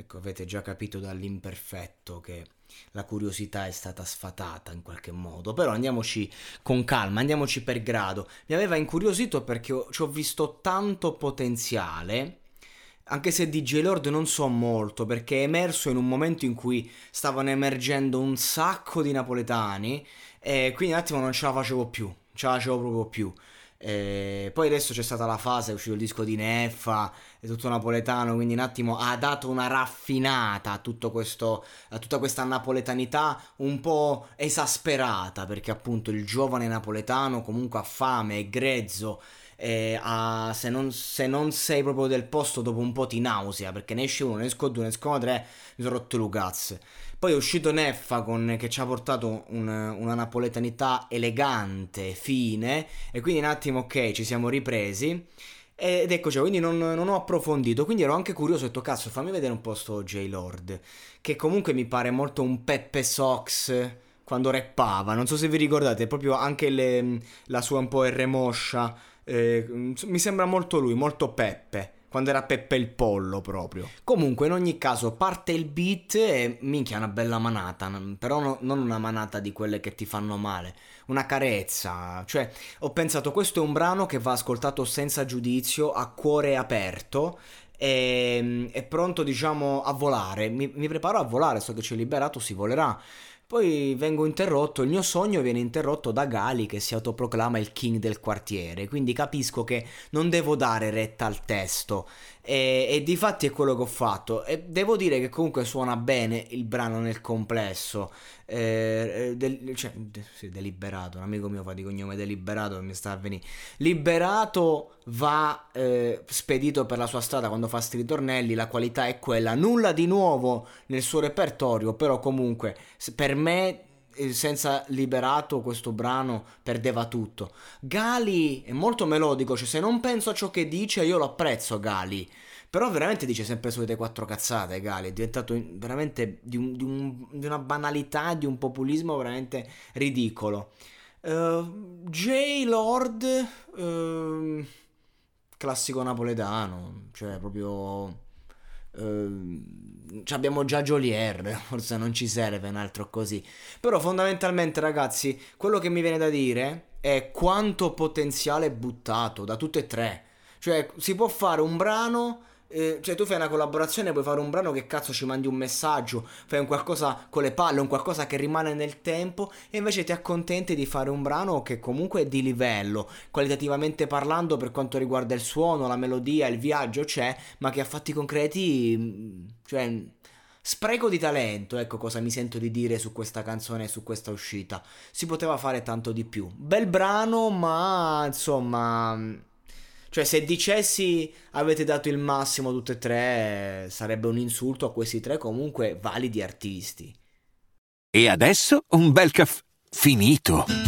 Ecco, avete già capito dall'imperfetto che la curiosità è stata sfatata in qualche modo, però andiamoci con calma, andiamoci per grado. Mi aveva incuriosito perché ho, ci ho visto tanto potenziale, anche se di J-Lord non so molto, perché è emerso in un momento in cui stavano emergendo un sacco di napoletani e quindi un attimo non ce la facevo più, ce la facevo proprio più. E poi adesso c'è stata la fase, è uscito il disco di Neffa, è tutto napoletano, quindi un attimo ha dato una raffinata a, tutto questo, a tutta questa napoletanità un po' esasperata, perché appunto il giovane napoletano comunque ha fame, è grezzo, e ha, se, non, se, non, sei proprio del posto dopo un po' ti nausea, perché ne esce uno, ne esco due, ne escono tre, mi sono rotto le. Poi è uscito Neffa con, che ci ha portato un, una napoletanità elegante, fine, e quindi un attimo ok, ci siamo ripresi. Ed eccoci, quindi non, non, ho approfondito, quindi ero anche curioso, ho detto cazzo fammi vedere un po' sto J-Lord, che comunque mi pare molto un Peppe Sox quando rappava, non so se vi ricordate, proprio anche le, la sua un po' R moscia, eh, mi sembra molto lui, molto Peppe quando era Peppe il pollo proprio. Comunque, in ogni caso, parte il beat e minchia, una bella manata. Però no, non una manata di quelle che ti fanno male, una carezza. Cioè, ho pensato, questo è un brano che va ascoltato senza giudizio, a cuore aperto. E, è pronto, diciamo, a volare. Mi, mi preparo a volare, so che ci è liberato, si volerà. Poi vengo interrotto, il mio sogno viene interrotto da Gali che si autoproclama il king del quartiere, quindi capisco che non devo dare retta al testo e, e di fatti è quello che ho fatto. E devo dire che comunque suona bene il brano nel complesso, eh, del, cioè, de, sì, deliberato, un amico mio fa di cognome deliberato mi sta a venire, liberato va eh, spedito per la sua strada quando fa sti ritornelli, la qualità è quella, nulla di nuovo nel suo repertorio, però comunque per me eh, senza liberato questo brano perdeva tutto. Gali è molto melodico, cioè se non penso a ciò che dice io lo apprezzo Gali. Però veramente dice sempre solite quattro cazzate, Gali. È diventato veramente di, un, di, un, di una banalità, di un populismo veramente ridicolo. Uh, J. Lord, uh, classico napoletano, cioè proprio Uh, abbiamo già Jolier, forse non ci serve un altro così. Però fondamentalmente ragazzi, quello che mi viene da dire è quanto potenziale buttato da tutte e tre. Cioè si può fare un brano eh, cioè tu fai una collaborazione, puoi fare un brano che cazzo ci mandi un messaggio, fai un qualcosa con le palle, un qualcosa che rimane nel tempo e invece ti accontenti di fare un brano che comunque è di livello, qualitativamente parlando per quanto riguarda il suono, la melodia, il viaggio c'è, ma che a fatti concreti, mm, cioè spreco di talento, ecco cosa mi sento di dire su questa canzone e su questa uscita. Si poteva fare tanto di più. Bel brano, ma insomma cioè, se dicessi avete dato il massimo tutte e tre, sarebbe un insulto a questi tre comunque validi artisti. E adesso un bel caffè finito.